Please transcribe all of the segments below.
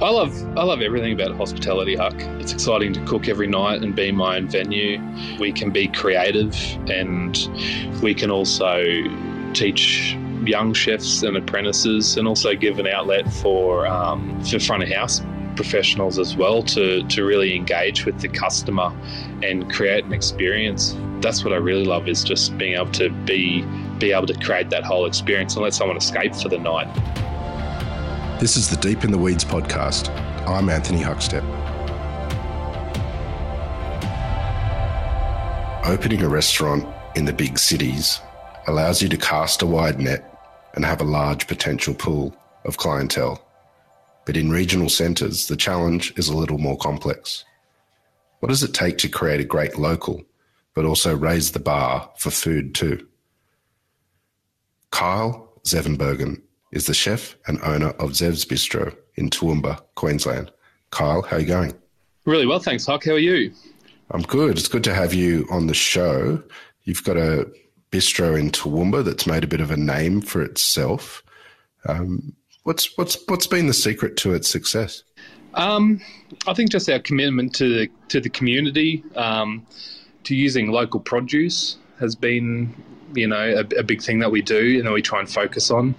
I love I love everything about Hospitality huck. It's exciting to cook every night and be my own venue. We can be creative and we can also teach young chefs and apprentices and also give an outlet for um, for front of house professionals as well to, to really engage with the customer and create an experience. That's what I really love is just being able to be be able to create that whole experience and let someone escape for the night. This is the Deep in the Weeds podcast. I'm Anthony Huckstep. Opening a restaurant in the big cities allows you to cast a wide net and have a large potential pool of clientele. But in regional centres, the challenge is a little more complex. What does it take to create a great local, but also raise the bar for food too? Kyle Zevenbergen is the chef and owner of Zev's Bistro in Toowoomba, Queensland. Kyle, how are you going? Really well, thanks, Huck. How are you? I'm good. It's good to have you on the show. You've got a bistro in Toowoomba that's made a bit of a name for itself. Um, what's what's what's been the secret to its success? Um, I think just our commitment to the, to the community, um, to using local produce has been, you know, a, a, big thing that we do and that we try and focus on.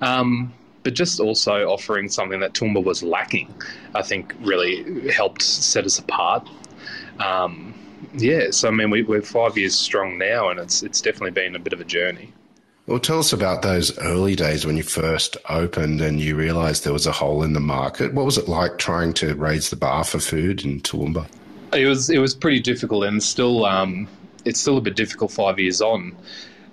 Um, but just also offering something that Toowoomba was lacking, I think really helped set us apart. Um, yeah, so I mean, we, we're five years strong now, and it's it's definitely been a bit of a journey. Well, tell us about those early days when you first opened and you realised there was a hole in the market. What was it like trying to raise the bar for food in Toowoomba? It was it was pretty difficult, and still um, it's still a bit difficult five years on.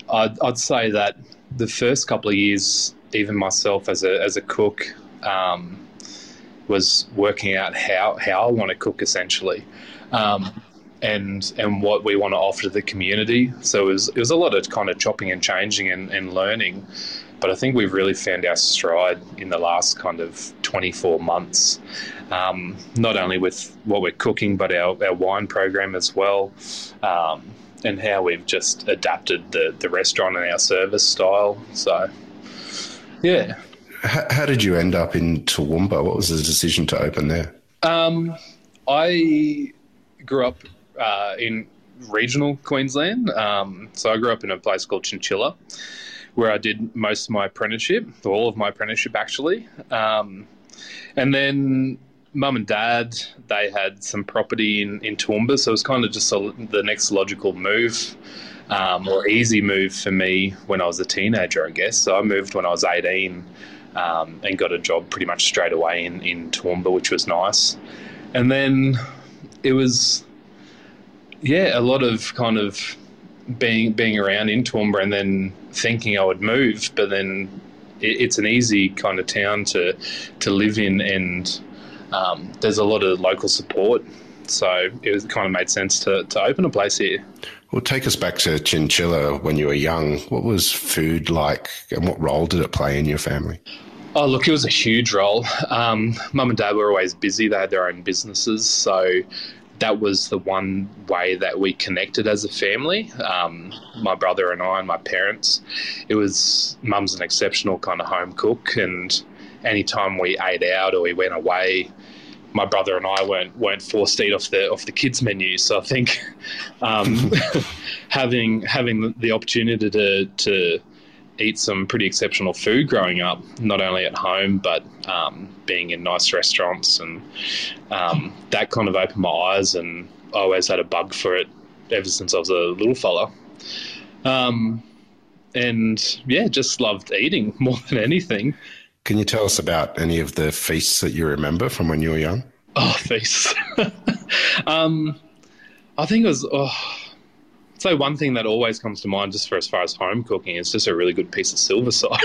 I'd, I'd say that the first couple of years even myself as a as a cook um, was working out how how I want to cook essentially. Um, and and what we want to offer to the community. So it was, it was a lot of kind of chopping and changing and, and learning. But I think we've really found our stride in the last kind of 24 months, um, not only with what we're cooking, but our, our wine program as well, um, and how we've just adapted the, the restaurant and our service style. So yeah. How, how, did you end up in Toowoomba? What was the decision to open there? Um, I grew up uh, in regional Queensland. Um, so I grew up in a place called Chinchilla, where I did most of my apprenticeship, all of my apprenticeship actually. Um, and then mum and dad, they had some property in, in Toowoomba, so it was kind of just a, the next logical move um, or easy move for me when I was a teenager, I guess. So I moved when I was 18 um, and got a job pretty much straight away in, in Toowoomba, which was nice. And then it was, yeah, a lot of kind of being being around in Toowoomba and then thinking I would move, but then it, it's an easy kind of town to to live in, and um, there's a lot of local support. So it was, kind of made sense to, to open a place here. Well, take us back to Chinchilla when you were young. What was food like and what role did it play in your family? Oh, look, it was a huge role. Um, Mum and dad were always busy, they had their own businesses. So that was the one way that we connected as a family. Um, my brother and I, and my parents. It was mum's an exceptional kind of home cook, and anytime we ate out or we went away, my brother and I weren't weren't forced to eat off the off the kids menu. So I think um, having having the opportunity to to eat some pretty exceptional food growing up, not only at home but um, being in nice restaurants, and um, that kind of opened my eyes. And I always had a bug for it ever since I was a little fella. Um, and yeah, just loved eating more than anything. Can you tell us about any of the feasts that you remember from when you were young? Oh, feasts. um, I think it was. Oh, so one thing that always comes to mind, just for as far as home cooking, is just a really good piece of silver side.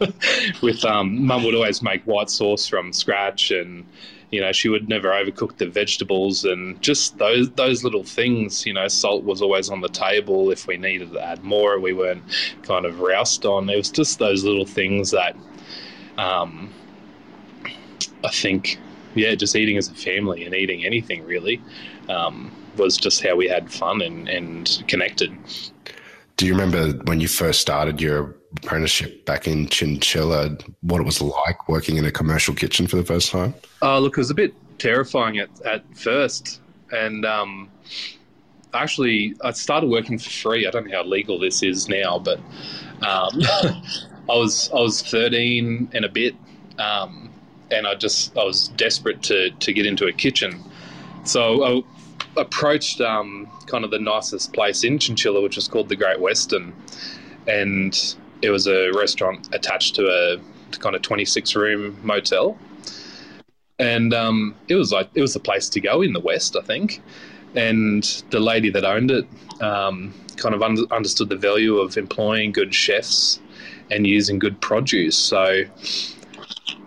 With um, mum would always make white sauce from scratch, and you know she would never overcook the vegetables, and just those those little things. You know, salt was always on the table if we needed to add more. We weren't kind of roused on. It was just those little things that um, I think, yeah, just eating as a family and eating anything really um, was just how we had fun and, and connected. Do you remember when you first started your apprenticeship back in Chinchilla, what it was like working in a commercial kitchen for the first time? Oh, look, it was a bit terrifying at, at first. And um, actually, I started working for free. I don't know how legal this is now, but um, I was I was 13 and a bit, um, and I just I was desperate to to get into a kitchen. So I approached um, kind of the nicest place in Chinchilla, which was called the Great Western, and it was a restaurant attached to a kind of 26 room motel. And um, it was like it was the place to go in the West, I think. And the lady that owned it um, kind of un- understood the value of employing good chefs and using good produce. So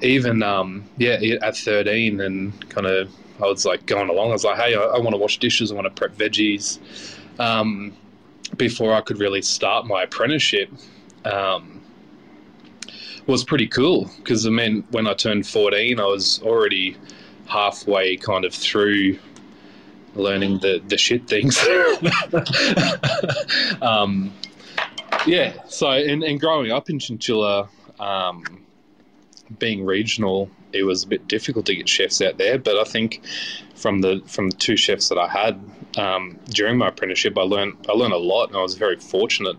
even um, yeah, at 13 and kind of I was like going along. I was like, hey, I, I want to wash dishes. I want to prep veggies. Um, before I could really start my apprenticeship, um, was pretty cool because I mean, when I turned 14, I was already halfway kind of through learning the, the shit things. um, yeah, so and, and growing up in Chinchilla, um, being regional, it was a bit difficult to get chefs out there. But I think from the from the two chefs that I had um, during my apprenticeship, I learned I learned a lot, and I was very fortunate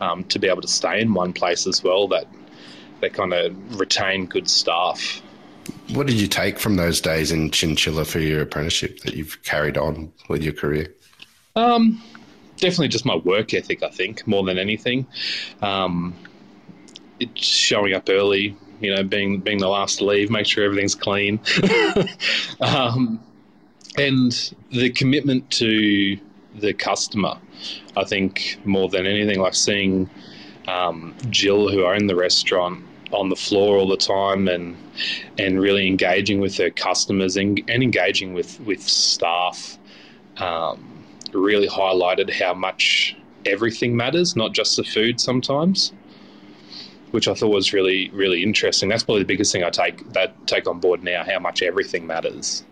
um, to be able to stay in one place as well that that kind of retain good staff. What did you take from those days in Chinchilla for your apprenticeship that you've carried on with your career? Um, definitely just my work ethic. I think more than anything, um, it's showing up early, you know, being being the last to leave, make sure everything's clean, um, and the commitment to the customer. I think more than anything, like seeing um, Jill, who owned the restaurant, on the floor all the time and and really engaging with her customers and, and engaging with with staff um, really highlighted how much everything matters, not just the food sometimes which I thought was really really interesting. That's probably the biggest thing I take that take on board now. How much everything matters.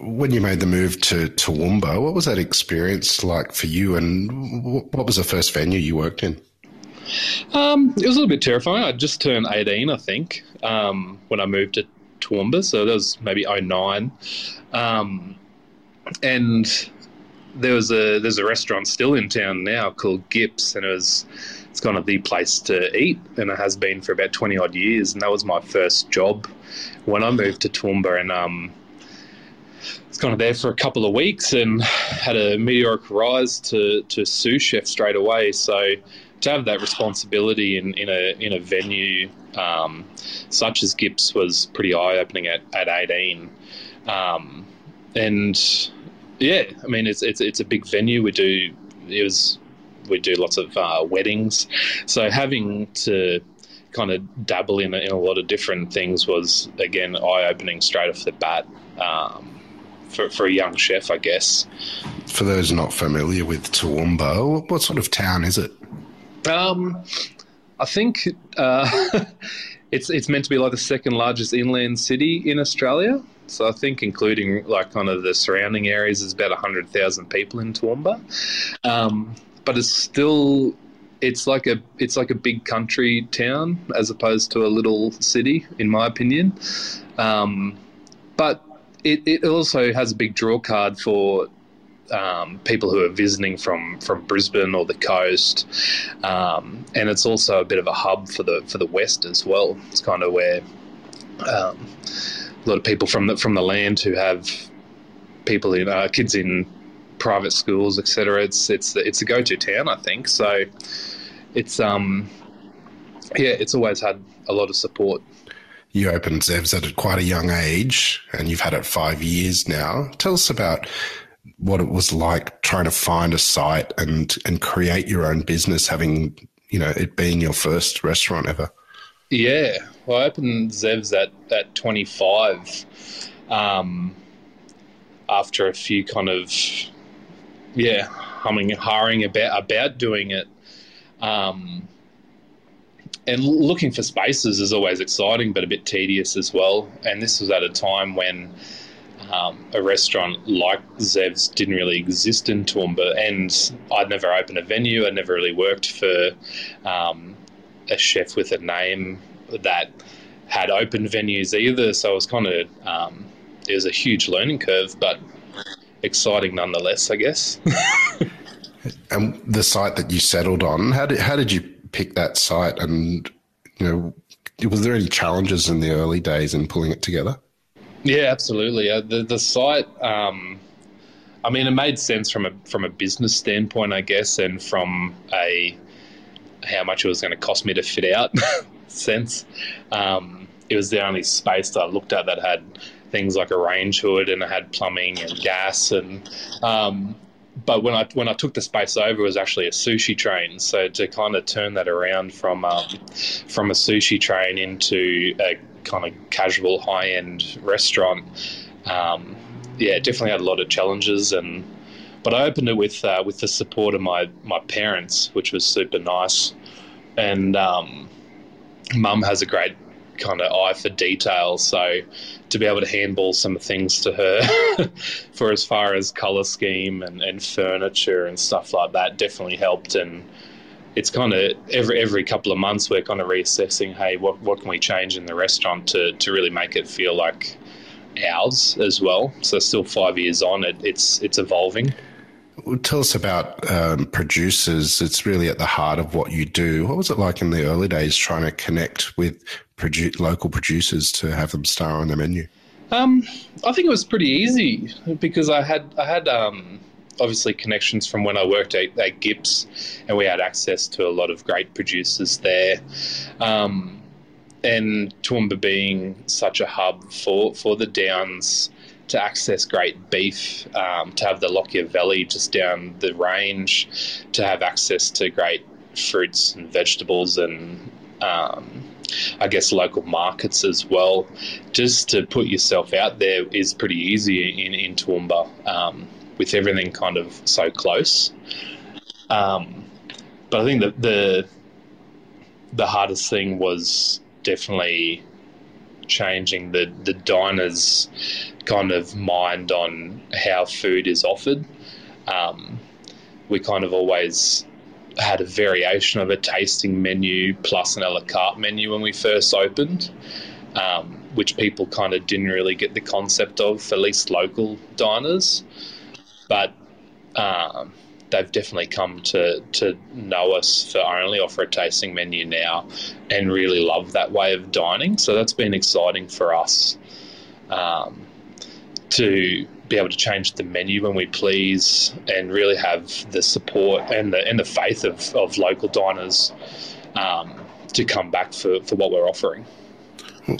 When you made the move to Toowoomba, what was that experience like for you, and what was the first venue you worked in? Um, it was a little bit terrifying. I just turned 18, I think, um, when I moved to Toowoomba. So that was maybe 09. Um, and there was a there's a restaurant still in town now called Gips, and it was it's kind of the place to eat, and it has been for about twenty odd years. And that was my first job when I moved to Toowoomba, and um, was kind of there for a couple of weeks, and had a meteoric rise to to sous chef straight away. So to have that responsibility in, in a in a venue um, such as Gips was pretty eye opening at, at eighteen, um, and yeah, I mean it's it's it's a big venue. We do it was we do lots of uh, weddings. So having to kind of dabble in, in a lot of different things was again eye opening straight off the bat. Um, for, for a young chef, I guess. For those not familiar with Toowoomba, what sort of town is it? Um, I think uh, it's it's meant to be like the second largest inland city in Australia. So I think, including like kind of the surrounding areas, there's about hundred thousand people in Toowoomba. Um, but it's still it's like a it's like a big country town as opposed to a little city, in my opinion. Um, but it, it also has a big draw card for um, people who are visiting from from Brisbane or the coast, um, and it's also a bit of a hub for the for the west as well. It's kind of where um, a lot of people from the from the land who have people in uh, kids in private schools, etc. It's it's it's a go to town, I think. So it's um yeah, it's always had a lot of support. You opened Zev's at quite a young age, and you've had it five years now. Tell us about what it was like trying to find a site and and create your own business, having you know it being your first restaurant ever. Yeah, I opened Zev's at at 25. Um, after a few kind of yeah, humming, hiring about about doing it. Um, and looking for spaces is always exciting, but a bit tedious as well. And this was at a time when um, a restaurant like Zev's didn't really exist in Toowoomba, and I'd never opened a venue. I'd never really worked for um, a chef with a name that had open venues either. So it was kind of um, it was a huge learning curve, but exciting nonetheless, I guess. and the site that you settled on, how did how did you pick that site? And you know, was there any challenges in the early days in pulling it together? Yeah, absolutely. Uh, the the site. Um, I mean, it made sense from a from a business standpoint, I guess, and from a how much it was going to cost me to fit out sense. Um, it was the only space that I looked at that had things like a range hood and it had plumbing and gas and um, but when I when I took the space over, it was actually a sushi train. So to kind of turn that around from um, from a sushi train into a kind of casual high end restaurant, um, yeah, definitely had a lot of challenges. And but I opened it with uh, with the support of my my parents, which was super nice. And um, mum has a great kind of eye for detail. So to be able to handball some things to her for as far as color scheme and, and furniture and stuff like that definitely helped. And it's kind of every every couple of months we're kind of reassessing. Hey, what what can we change in the restaurant to to really make it feel like ours as well? So still five years on, it, it's it's evolving. Tell us about um, producers. It's really at the heart of what you do. What was it like in the early days trying to connect with produ- local producers to have them star on the menu? Um, I think it was pretty easy because I had I had um, obviously connections from when I worked at, at Gips, and we had access to a lot of great producers there. Um, and Toowoomba being such a hub for for the Downs to access great beef, um, to have the Lockyer Valley just down the range, to have access to great fruits and vegetables and um, I guess local markets as well. Just to put yourself out there is pretty easy in in Toowoomba um, with everything kind of so close. Um, but I think that the the hardest thing was definitely changing the the diners kind of mind on how food is offered. Um, we kind of always had a variation of a tasting menu plus an a la carte menu when we first opened, um, which people kind of didn't really get the concept of, at least local diners. But um, they've definitely come to, to know us for only offer a tasting menu now and really love that way of dining. So that's been exciting for us um, to be able to change the menu when we please and really have the support and the and the faith of, of local diners um, to come back for, for what we're offering.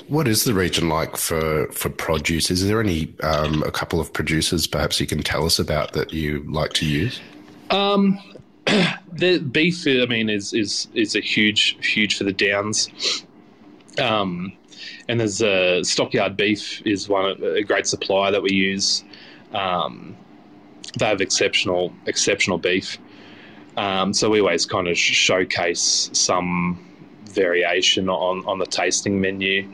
What is the region like for, for produce? Is there any um, a couple of producers perhaps you can tell us about that you like to use? Um, the beef, I mean, is is is a huge huge for the Downs. Um, and there's a stockyard beef is one a great supplier that we use. Um, they have exceptional exceptional beef. Um, so we always kind of showcase some variation on on the tasting menu.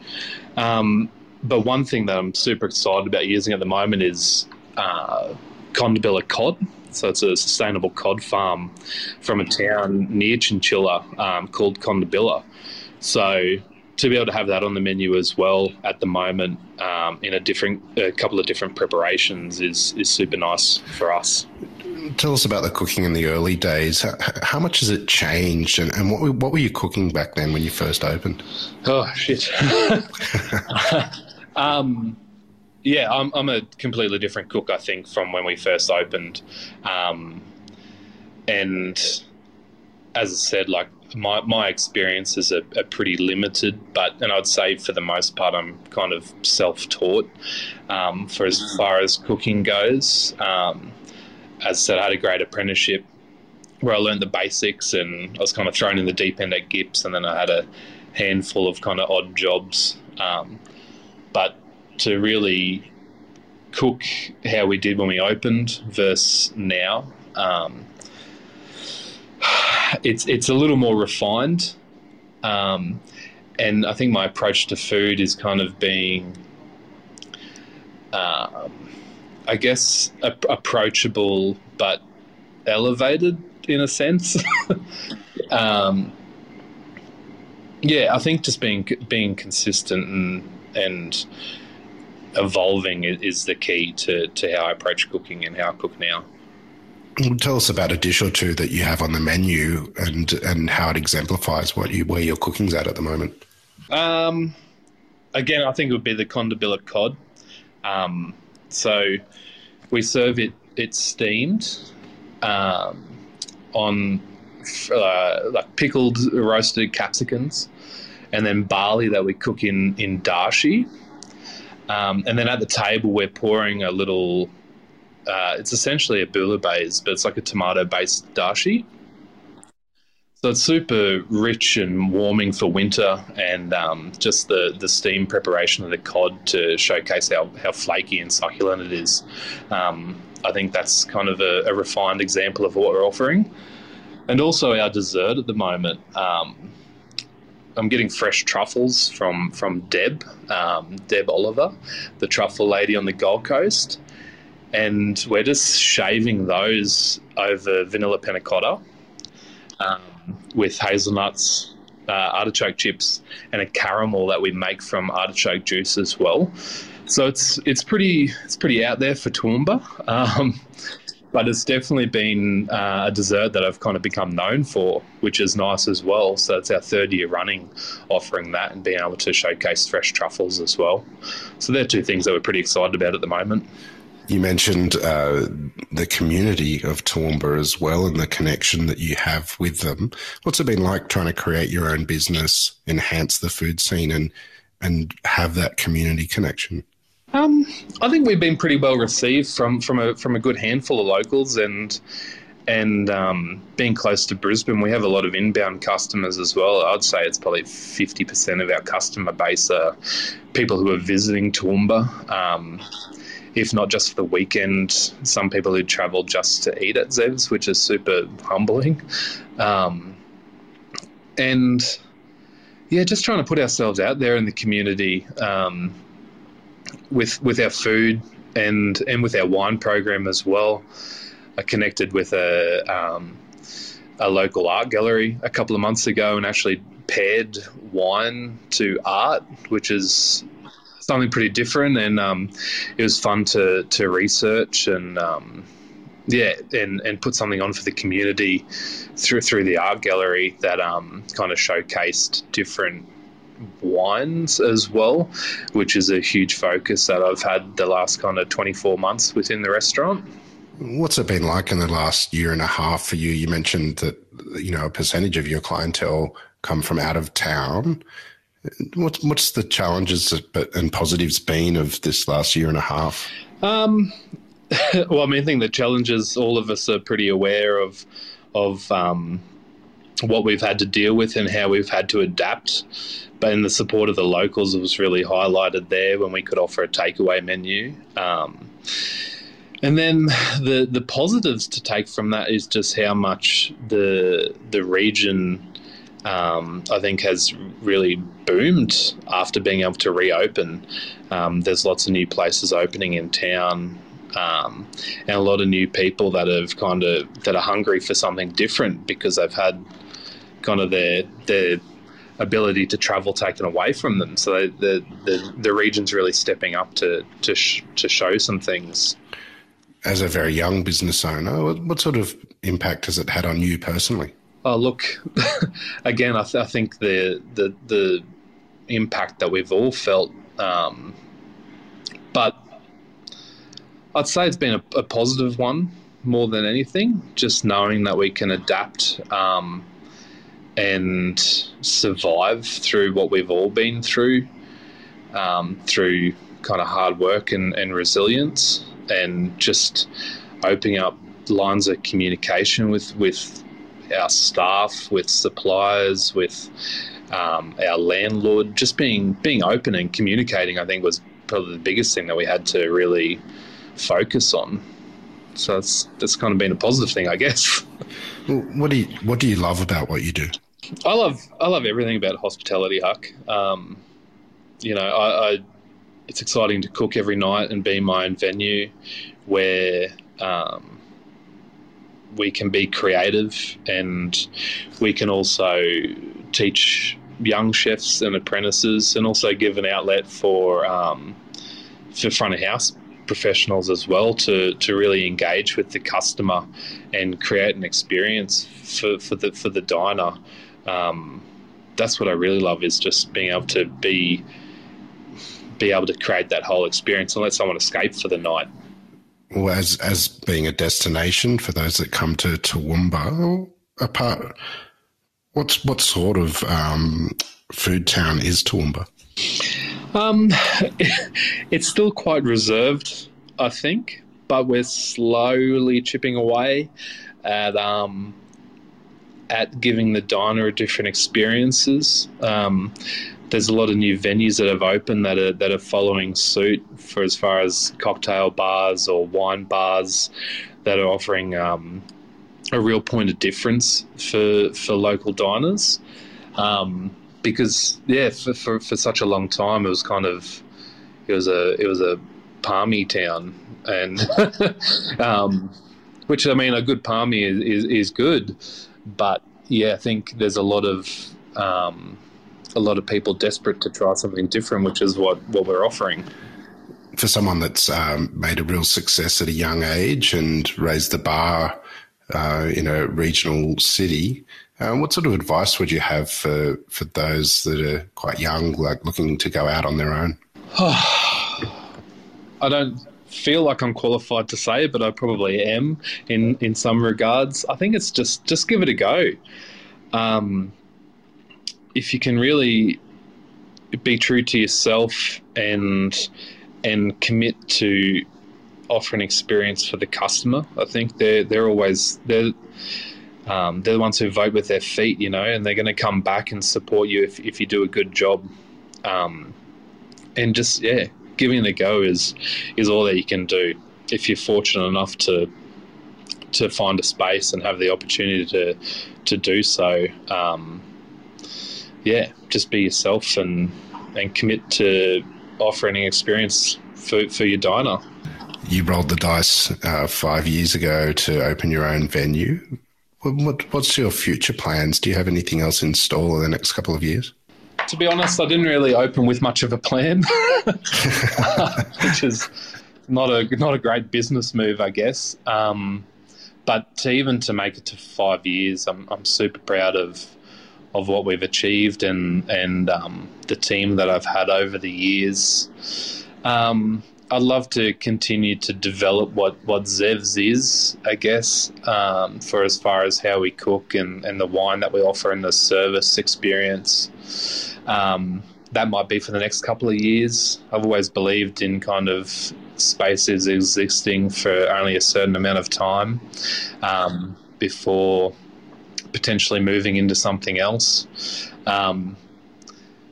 Um, but one thing that I'm super excited about using at the moment is uh, Condabilla cod. So it's a sustainable cod farm from a town near Chinchilla um, called Condabilla. So to be able to have that on the menu as well at the moment um, in a different a couple of different preparations is is super nice for us. Tell us about the cooking in the early days. How, much has it changed, and, and what what were you cooking back then when you first opened? Oh shit. um, yeah, I'm I'm a completely different cook. I think from when we first opened, um, and as I said, like my, my experiences are, are, pretty limited, but and I'd say for the most part I'm kind of self taught um, for as far as cooking goes. Um, as I said, I had a great apprenticeship where I learned the basics, and I was kind of thrown in the deep end at Gips, and then I had a handful of kind of odd jobs. Um, but to really cook how we did when we opened versus now. Um, it's it's a little more refined, um, and I think my approach to food is kind of being, um, I guess, approachable but elevated in a sense. um, Yeah, I think just being being consistent and and evolving is the key to, to how I approach cooking and how I cook now. Tell us about a dish or two that you have on the menu and and how it exemplifies what you where your cooking's at at the moment. Um, again, I think it would be the Cod cod. Um, so we serve it it's steamed um, on uh, like pickled roasted capsicums, and then barley that we cook in in dashi. Um, and then at the table, we're pouring a little uh, it's essentially a bouillabaisse, but it's like a tomato based dashi. So it's super rich and warming for winter, and um, just the, the steam preparation of the cod to showcase how, how flaky and succulent it is. Um, I think that's kind of a, a, refined example of what we're offering. And also our dessert at the moment. Um, I'm getting fresh truffles from from Deb, um, Deb Oliver, the truffle lady on the Gold Coast and we're just shaving those over vanilla panna cotta um, with hazelnuts, uh, artichoke chips, and a caramel that we make from artichoke juice as well. So it's it's pretty it's pretty out there for Toowoomba, um, but it's definitely been uh, a dessert that I've kind of become known for, which is nice as well. So it's our third year running offering that and being able to showcase fresh truffles as well. So they're two things that we're pretty excited about at the moment. You mentioned uh, the community of Toowoomba as well and the connection that you have with them. What's it been like trying to create your own business, enhance the food scene, and and have that community connection? Um, I think we've been pretty well received from from a from a good handful of locals and and um, being close to Brisbane, we have a lot of inbound customers as well. I'd say it's probably 50% of our customer base are people who are visiting Toowoomba. Um, if not just for the weekend, some people who travel just to eat at Zev's, which is super humbling. Um, and yeah, just trying to put ourselves out there in the community um, with with our food and and with our wine program as well. I connected with a um, a local art gallery a couple of months ago and actually paired wine to art, which is something pretty different, and um, it was fun to to research and um, yeah, and and put something on for the community through through the art gallery that um, kind of showcased different wines as well, which is a huge focus that I've had the last kind of 24 months within the restaurant. What's it been like in the last year and a half for you? You mentioned that you know a percentage of your clientele come from out of town. What's what's the challenges and positives been of this last year and a half? Um, well, I mean, I think the challenges all of us are pretty aware of of um, what we've had to deal with and how we've had to adapt. But in the support of the locals, it was really highlighted there when we could offer a takeaway menu. Um, and then the the positives to take from that is just how much the the region um, I think has really boomed after being able to reopen. Um, there's lots of new places opening in town. Um, and a lot of new people that have kind of that are hungry for something different because they've had kind of their their ability to travel taken away from them. So the the, the region's really stepping up to to sh- to show some things. As a very young business owner, what sort of impact has it had on you personally? Oh, look, again, I, th- I, think the, the the impact that we've all felt, um, but I'd say it's been a, a, positive one more than anything. Just knowing that we can adapt um, and survive through what we've all been through, um, through kind of hard work and, and resilience, and just opening up lines of communication with with our staff, with suppliers, with um, our landlord, just being being open and communicating. I think was probably the biggest thing that we had to really focus on. So it's that's kind of been a positive thing, I guess. Well, what do you what do you love about what you do? I love I love everything about hospitality, Huck. Um, you know, I, I, it's exciting to cook every night and be my own venue where um, we can be creative and we can also teach young chefs and apprentices, and also give an outlet for um, for front of house professionals as well to to really engage with the customer and create an experience for, for the for the diner. Um, that's what I really love is just being able to be be able to create that whole experience and let someone escape for the night. Well, as as being a destination for those that come to Toowoomba, apart, what's what sort of um, food town is Toowoomba? Um, it's still quite reserved, I think, but we're slowly chipping away at um, at giving the diner different experiences. Um, there's a lot of new venues that have opened that are that are following suit for as far as cocktail bars or wine bars that are offering um, a real point of difference for for local diners. Um, because yeah, for, for, for such a long time it was kind of it was a it was a parmy town and um, which I mean a good parmy is, is, is good, but yeah, I think there's a lot of um, a lot of people desperate to try something different, which is what, what we're offering. For someone that's um, made a real success at a young age and raised the bar uh, in a regional city, um, what sort of advice would you have for, for those that are quite young, like looking to go out on their own? I don't feel like I'm qualified to say but I probably am in, in some regards. I think it's just just give it a go. Um, if you can really be true to yourself and and commit to offer an experience for the customer, I think they're they're always they're um, they're the ones who vote with their feet, you know, and they're going to come back and support you if, if you do a good job. Um, and just yeah, giving it a go is is all that you can do if you're fortunate enough to to find a space and have the opportunity to to do so. Um, yeah, just be yourself and and commit to offering an experience for, for your diner. You rolled the dice uh, five years ago to open your own venue. What, what's your future plans? Do you have anything else in store in the next couple of years? To be honest, I didn't really open with much of a plan, which is not a not a great business move, I guess. Um, but to even to make it to five years, I'm, I'm super proud of of what we've achieved and and um, the team that I've had over the years. Um, I'd love to continue to develop what what Zevs is, I guess, um, for as far as how we cook and, and the wine that we offer and the service experience. Um, that might be for the next couple of years. I've always believed in kind of spaces existing for only a certain amount of time um, before potentially moving into something else. Um,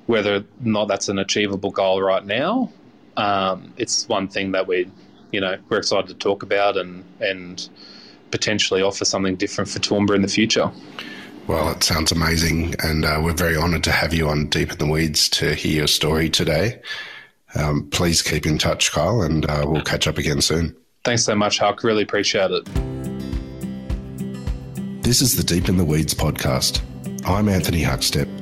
whether or not that's an achievable goal right now, um, it's one thing that we, you know, we're excited to talk about and and potentially offer something different for Toowoomba in the future. Well, it sounds amazing, and uh, we're very honoured to have you on Deep in the Weeds to hear your story today. Um, please keep in touch, Kyle, and uh, we'll catch up again soon. Thanks so much, Huck. Really appreciate it. This is the Deep in the Weeds podcast. I'm Anthony Huckstep.